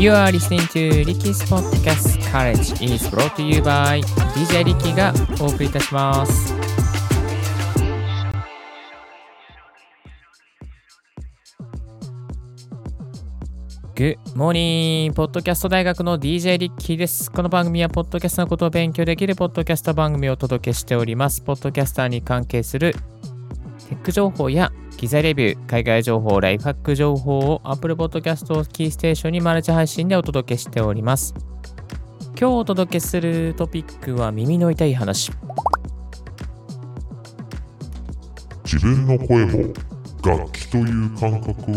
You are listening to Ricky's Podcast College is brought to you by DJ Ricky がお送りいたします。Good morning! ポッドキャスト大学の DJ リッキーです。この番組は、ポッドキャストのことを勉強できるポッドキャスト番組をお届けしております。ポッドキャスターに関係するテック情報や機材レビュー、海外情報、ライフハック情報を Apple Podcast をキーステーションにマルチ配信でお届けしております。今日お届けするトピックは耳の痛い話。自分の声も楽器という感覚をポ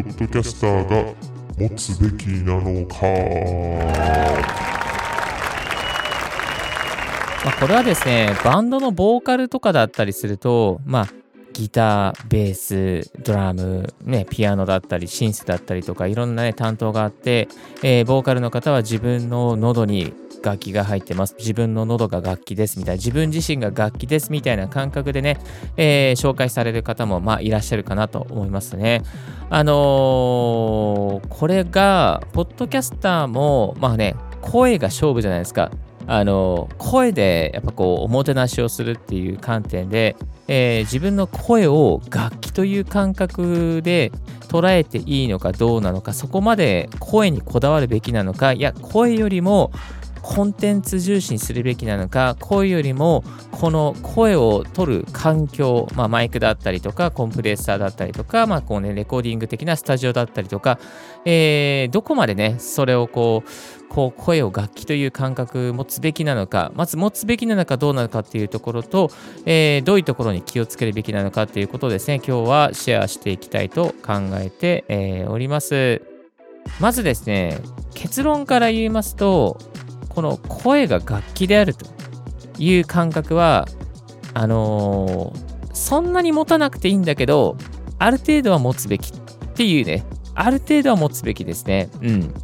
ッドキャスターが持つべきなのかまあ、これはですね、バンドのボーカルとかだったりすると、まあ、ギター、ベース、ドラム、ね、ピアノだったり、シンセだったりとか、いろんなね、担当があって、えーボーカルの方は自分の喉に楽器が入ってます。自分の喉が楽器ですみたいな、自分自身が楽器ですみたいな感覚でね、えー紹介される方も、まあ、いらっしゃるかなと思いますね。あのーこれが、ポッドキャスターも、まあね、声が勝負じゃないですか。あの声でやっぱこうおもてなしをするっていう観点で、えー自分の声を楽器という感覚で捉えていいのかどうなのかそこまで声にこだわるべきなのかいや声よりもコンテンツ重視にするべきなのか声よりもこの声を取る環境、まあ、マイクだったりとかコンプレッサーだったりとか、まあこうね、レコーディング的なスタジオだったりとか、えーどこまでねそれをこうこう声を楽器という感覚持つべきなのかまず持つべきなのかどうなのかっていうところと、えーどういうところに気をつけるべきなのかっていうことをですね今日はシェアしていきたいと考えて、えーおります。まずですね結論から言いますとこの声が楽器であるという感覚はあのーそんなに持たなくていいんだけどある程度は持つべきっていうね。ある程度は持つべきですね。うん。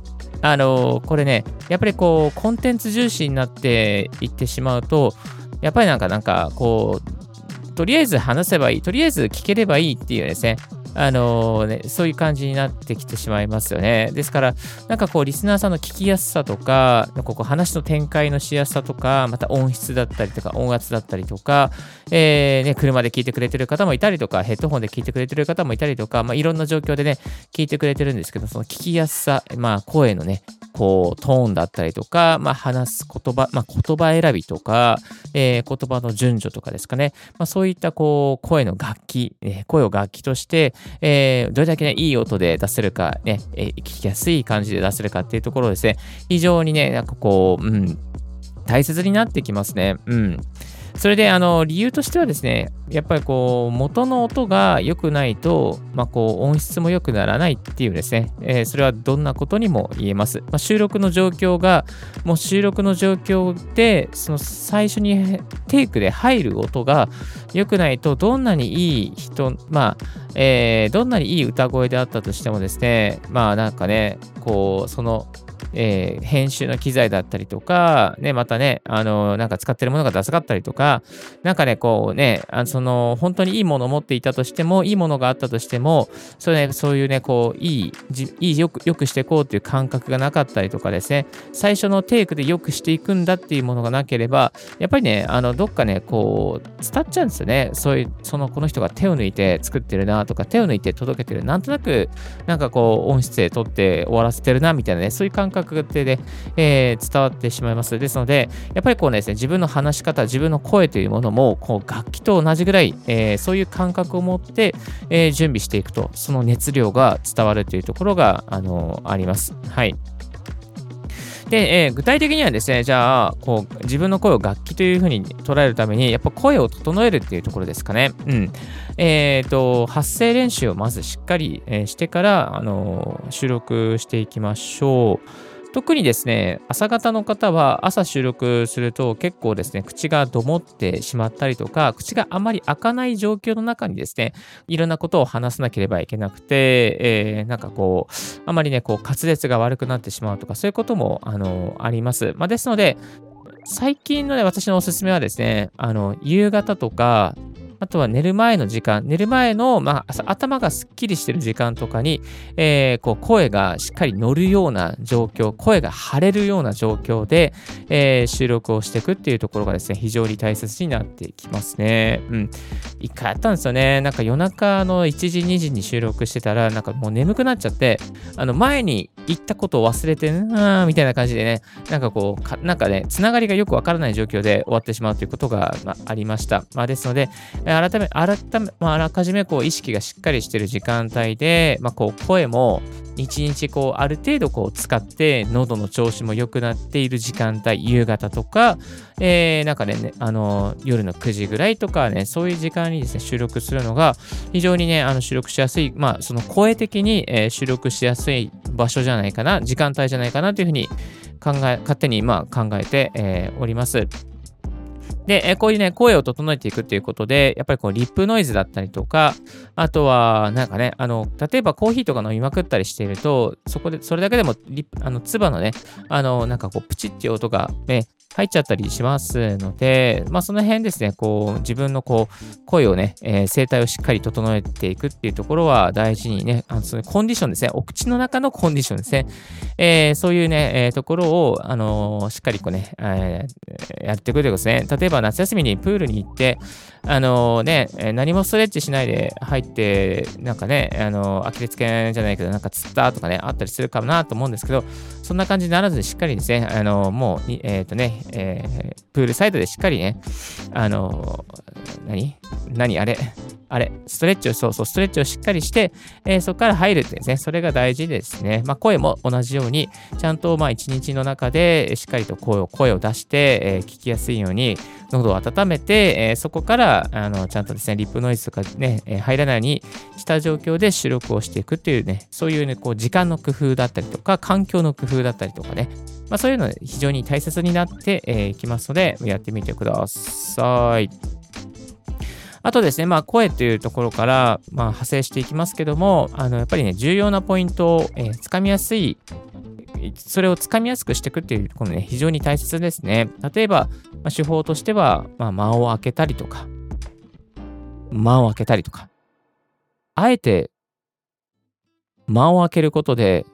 あのーこれね、やっぱりこう、コンテンツ重視になっていってしまうと、やっぱりなんか、なんか、こう、とりあえず話せばいい、とりあえず聞ければいいっていうですね、あのね、そういう感じになってきてしまいますよね。ですから、なんかこう、リスナーさんの聞きやすさとか、ここ話の展開のしやすさとか、また音質だったりとか、音圧だったりとか、えーね、車で聞いてくれてる方もいたりとか、ヘッドホンで聞いてくれてる方もいたりとか、まあ、いろんな状況でね、聞いてくれてるんですけど、その聞きやすさ、まあ、声のね、こう、トーンだったりとか、まあ、話す言葉、まあ、言葉選びとか、えー言葉の順序とかですかね、まあ、そういった、こう、声の楽器、えー声を楽器として、えーどれだけね、いい音で出せるか、ね、えー聞きやすい感じで出せるかっていうところですね、非常にね、なんかこう、うん、大切になってきますね。うん。それで、あの、理由としてはですね、やっぱりこう、元の音が良くないと、まあ、こう、音質も良くならないっていうですね、えーそれはどんなことにも言えます。まあ、収録の状況が、もう収録の状況で、その最初にテイクで入る音が良くないと、どんなにいい人、まあ、えーどんなにいい歌声であったとしてもですね、まあなんかね、こう、その、えー編集の機材だったりとか、ね、またね、あの、なんか使ってるものがダサかったりとか、なんかね、こうね、あその、本当にいいものを持っていたとしても、いいものがあったとしても、それね、そういうね、こう、いい、じいいよく、よくしていこうっていう感覚がなかったりとかですね、最初のテイクでよくしていくんだっていうものがなければ、やっぱりね、あの、どっかね、こう、伝っちゃうんですよね。そういう、その、この人が手を抜いて作ってるなとか、手を抜いて届けてる。なんとなく、なんかこう、音質で撮って終わらせてるな、みたいなね、そういう感覚で、えー伝わってしまいます。ですので、やっぱりこうねですね、自分の話し方、自分の声というものも、こう、楽器と同じぐらい、えーそういう感覚を持って、えー準備していくと、その熱量が伝わるというところが、あのあります。はい。で、えー具体的にはですね、じゃあ、こう、自分の声を楽器というふうに捉えるために、やっぱ声を整えるっていうところですかね。うん。えっ、と、発声練習をまずしっかり、えーしてから、あの収録していきましょう。特にですね、朝方の方は朝収録すると結構ですね、口がどもってしまったりとか、口があまり開かない状況の中にですね、いろんなことを話さなければいけなくて、えーなんかこう、あまりね、こう滑舌が悪くなってしまうとか、そういうことも、あの、あります。まあ、ですので、最近のね、私のおすすめはですね、あの、夕方とか、あとは寝る前の時間、寝る前の、まあ、頭がすっきりしてる時間とかに、えー、こう声がしっかり乗るような状況、声が張れるような状況で、えー、収録をしていくっていうところがですね、非常に大切になってきますね。うん。一回やったんですよね。なんか夜中の1時、2時に収録してたら、なんかもう眠くなっちゃって、あの前に言ったことを忘れて、なみたいな感じでね、なんかこう、かなんかね、つながりがよくわからない状況で終わってしまうということが、まあ、ありました。まあ、ですので、改め、改め、まあ、あらかじめこう意識がしっかりしている時間帯で、まあ、こう声も一日こうある程度こう使って喉の調子も良くなっている時間帯、夕方とか、えー、なんかね、あの夜の9時ぐらいとかね、そういう時間にですね、収録するのが非常にね、あの収録しやすい、まあその声的に、収録しやすい場所じゃないかな、時間帯じゃないかなというふうに考え、勝手にまあ考えて、えー、おります。で、えこういうね、声を整えていくっていうことで、やっぱりこう、リップノイズだったりとか、あとは、なんかね、あの、例えばコーヒーとか飲みまくったりしていると、そこで、それだけでもリあの、唾のね、あの、なんかこう、プチっていう音が、ね、入っちゃったりしますので、まあ、その辺ですね、こう、自分のこう、声をね、えー、声帯をしっかり整えていくっていうところは大事にね、あのそのコンディションですね、お口の中のコンディションですね、えー、そういうね、えー、ところを、あのー、しっかりこうね、えやっていくということですね。例えば夏休みにプールに行って、あのね、何もストレッチしないで入って、なんかね、あのアキレス腱じゃないけど、なんかつったとかね、あったりするかなと思うんですけど、そんな感じにならずにしっかりですね、あのもう、えっ、とね、えー、プールサイドでしっかりね、あの何？何？あれ？あれ、ストレッチを、そうそう、ストレッチをしっかりして、えー、そこから入るってですね、それが大事ですね。まあ、声も同じように、ちゃんと、まあ、一日の中で、しっかりと声を、声を出して、えー、聞きやすいように、喉を温めて、えー、そこから、あの、ちゃんとですね、リップノイズとかね、入らないようにした状況で収録をしていくっていうね、そういうね、こう、時間の工夫だったりとか、環境の工夫だったりとかね、まあ、そういうの非常に大切になってい、え、きますので、やってみてください。あとですね、まあ、声というところから、まあ、派生していきますけども、あのやっぱりね、重要なポイントを、えー、つかみやすい、それをつかみやすくしていくっていうころね、非常に大切ですね。例えば、まあ、手法としては、まあ、間を空けたりとか、間を空けたりとか、あえて間を空けることで、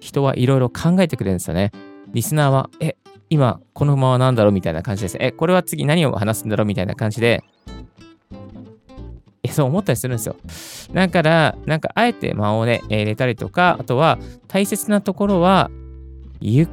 人はいろいろ考えてくれるんですよね。リスナーは、え、今、この間は何だろう？みたいな感じです。え、これは次何を話すんだろう？みたいな感じで、えそう思ったりするんですよ。だから、なんかあえて間をね、入れたりとか、あとは大切なところは、ゆっ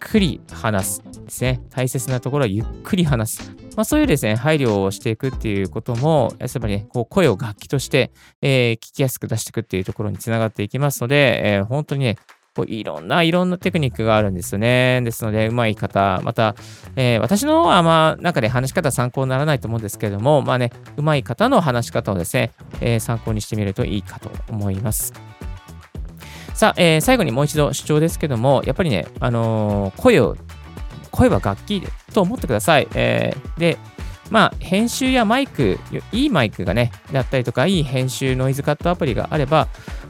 くり話すですね。大切なところはゆっくり話す。まあ、そういうですね、配慮をしていくっていうことも、やっぱりね、こう声を楽器として、えー、聞きやすく出していくっていうところにつながっていきますので、えー、本当にね、こういろんな、いろんなテクニックがあるんですよね。ですので、うまい方、また、えー、私の方はまあ、なんかね、話し方参考にならないと思うんですけれども、まあね、うまい方の話し方をですね、えー、参考にしてみるといいかと思います。さあ、えー、最後にもう一度主張ですけども、やっぱりね、あのー、声を、声は楽器と思ってください。えー、で、まあ、編集やマイク、いいマイクがね、だったりとか、いい編集ノイズカットアプリがあれば、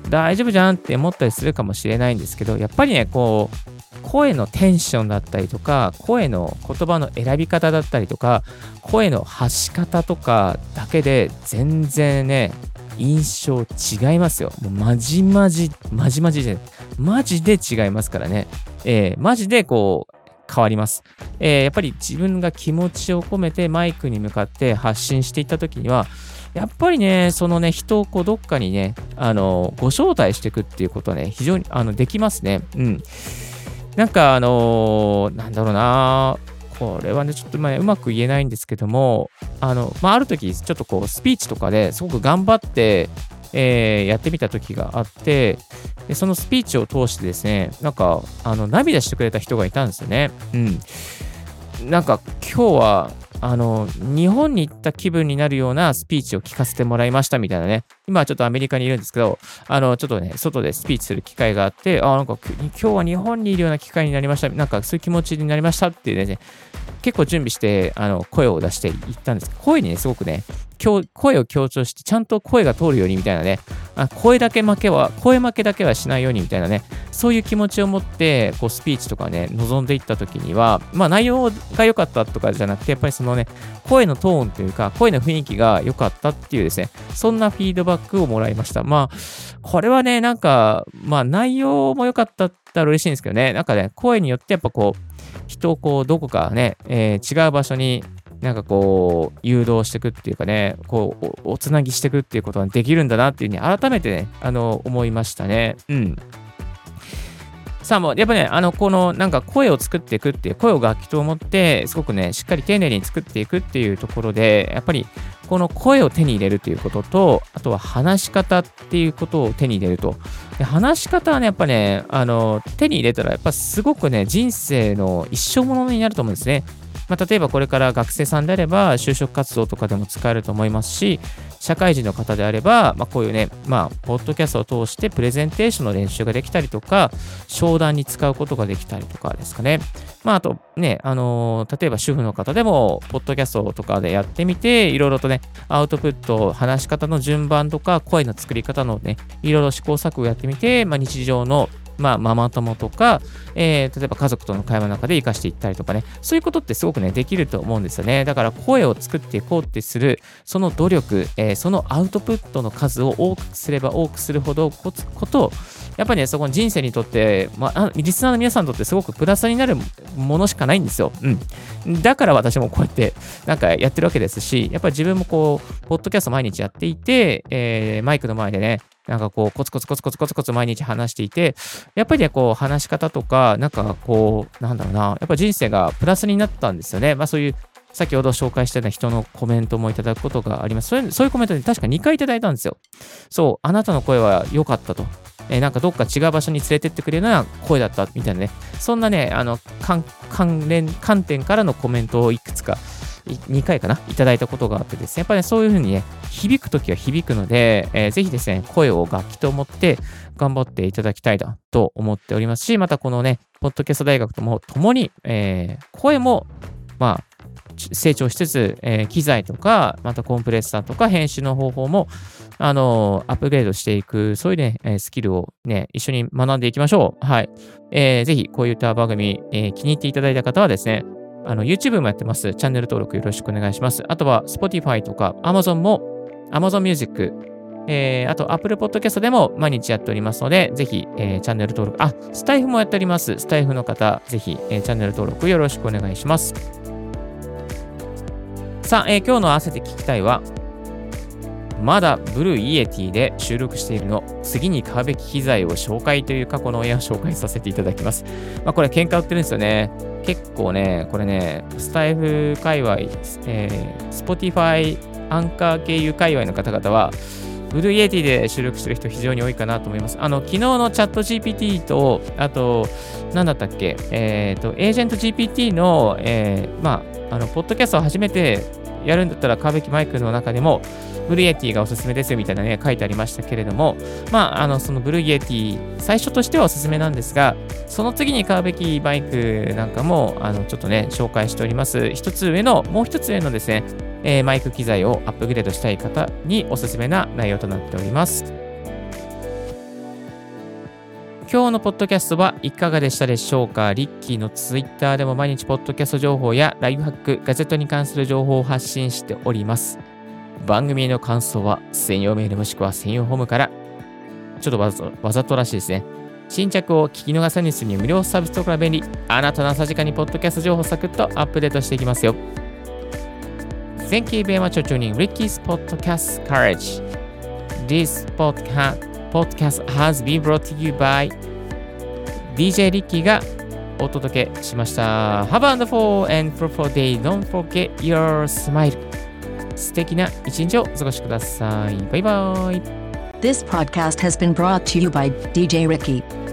大丈夫じゃんって思ったりするかもしれないんですけど、やっぱりね、こう、声のテンションだったりとか、声の言葉の選び方だったりとか、声の発し方とかだけで全然ね、印象違いますよ。もうまじまじ、まじまじで、マジで違いますからね。えー、マジでこう、変わります。えー、やっぱり自分が気持ちを込めてマイクに向かって発信していった時には、やっぱりね、そのね、人をこうどっかにね、あの、ご招待していくっていうことはね、非常にあのできますね。うん。なんか、あのー、なんだろうな、これはね、ちょっとまあ、うまく言えないんですけども、あの、まあ、ある時、ちょっとこう、スピーチとかですごく頑張って、えー、やってみた時があって、でそのスピーチを通してですね、なんか、あの、涙してくれた人がいたんですよね。うん。なんか、今日は、あの、日本に行った気分になるようなスピーチを聞かせてもらいましたみたいなね。今はちょっとアメリカにいるんですけど、あの、ちょっとね、外でスピーチする機会があって、あ、なんか今日は日本にいるような機会になりました。なんかそういう気持ちになりましたっていうね、結構準備して、あの、声を出して言ったんです、声にね、すごくね、声を強調して、ちゃんと声が通るようにみたいなね、あ声だけ負けは、声負けだけはしないようにみたいなね、そういう気持ちを持って、こう、スピーチとかね、臨んでいった時には、まあ、内容が良かったとかじゃなくて、やっぱりそのね、声のトーンというか、声の雰囲気が良かったっていうですね、そんなフィードバックをもらいました。まあ、これはね、なんか、まあ、内容も良かったったら嬉しいんですけどね、なんかね、声によってやっぱこう、人をこう、どこかね、えー、違う場所になんかこう、誘導していくっていうかね、こうお、おつなぎしていくっていうことができるんだなっていうふうに改めてね、あの、思いましたね。うん。さあもう、やっぱね、あの、このなんか声を作っていくっていう、声を楽器と思って、すごくね、しっかり丁寧に作っていくっていうところで、やっぱりこの声を手に入れるということと、あとは話し方っていうことを手に入れると。で話し方はね、やっぱね、あの、手に入れたら、やっぱすごくね、人生の一生ものになると思うんですね。まあ、例えばこれから学生さんであれば就職活動とかでも使えると思いますし、社会人の方であれば、まあ、こういうね、まあ、ポッドキャストを通してプレゼンテーションの練習ができたりとか、商談に使うことができたりとかですかね。まあ、あとね、あのー、例えば主婦の方でも、ポッドキャストとかでやってみて、いろいろとね、アウトプット、話し方の順番とか、声の作り方のね、いろいろ試行錯誤やってみて、まあ、日常のまあ、ママ友とか、えー、例えば家族との会話の中で活かしていったりとかね、そういうことってすごくね、できると思うんですよね。だから声を作っていこうってする、その努力、えー、そのアウトプットの数を多くすれば多くするほどこつことやっぱりね、そこの人生にとって、まあ、リスナーの皆さんにとってすごくプラスになるものしかないんですよ。うん。だから私もこうやってなんかやってるわけですし、やっぱり自分もこう、ポッドキャスト毎日やっていて、えー、マイクの前でね、なんかこう、コツコツコツコツコツコツ毎日話していて、やっぱりね、こう、話し方とか、なんかこう、なんだろうな、やっぱ人生がプラスになったんですよね。まあそういう、先ほど紹介したような人のコメントもいただくことがあります。そういうそういうコメントで確か2回いただいたんですよ。そう、あなたの声は良かったと。えー、なんかどっか違う場所に連れてってくれるような声だったみたいなね、そんなね、あの、関連、観点からのコメントをいくつか2回かな、いただいたことがあってですね、やっぱり、ね、そういうふうにね、響くときは響くので、えー、ぜひですね、声を楽器と思って頑張っていただきたいなと思っておりますし、またこのね、ポッドキャスト大学とも共に、えー、声も、まあ、成長しつつ、えー、機材とか、またコンプレッサーとか編集の方法も、あのー、アップグレードしていく、そういうね、スキルをね、一緒に学んでいきましょう。はい。えー、ぜひ、こういった番組、えー、気に入っていただいた方はですね、あの、YouTube もやってます。チャンネル登録よろしくお願いします。あとは、Spotify とか Amazon も、Amazon Music、えー、あと Apple Podcast でも毎日やっておりますので、ぜひ、えー、チャンネル登録、あ、スタイフもやっております。スタイフの方、ぜひ、えー、チャンネル登録よろしくお願いします。さあ、えー、今日の合わせて聞きたいは、まだ Blue Yeti で収録しているの、次に買うべき機材を紹介という過去の親を紹介させていただきます。まあ、これ喧嘩売ってるんですよね。結構ね、これね、スタイフ界隈、えー、Spotify アンカー経由界隈の方々は、 Blue Yeti で収録してる人非常に多いかなと思います。あの、昨日のチャット GPT と、あと、何だったっけ、えっ、ー、と、 AgentGPT の、えー、まあ、あの、ポッドキャストを初めてやるんだったら、買うべきマイクの中でも、 Blue Yeti がおすすめですよみたいなね、書いてありましたけれども、まあ、あの、その Blue Yeti、最初としてはおすすめなんですが、その次に買うべきマイクなんかも、あの、ちょっとね、紹介しております。一つ上の、もう一つ上のですね、えー、マイク機材をアップグレードしたい方におすすめな内容となっております。今日のポッドキャストはいかがでしたでしょうか？リッキーのツイッターでも毎日ポッドキャスト情報やライフハック、ガジェットに関する情報を発信しております。番組への感想は専用メールもしくは専用ホームから、ちょっとわざわざとらしいですね。新着を聞き逃さにするに無料サービスとか便利。あなたの朝時間にポッドキャスト情報をサクッとアップデートしていきますよ。Thank you very much for tuning Ricky's Podcast Courage. This podcast, podcast has been brought to you by DJ リッキーがお届けしました。Have a wonderful and fruitful day. Don't forget your smile. 素敵な一日をお過ごしください。バイバイ。This podcast has been brought to you by DJ Ricky.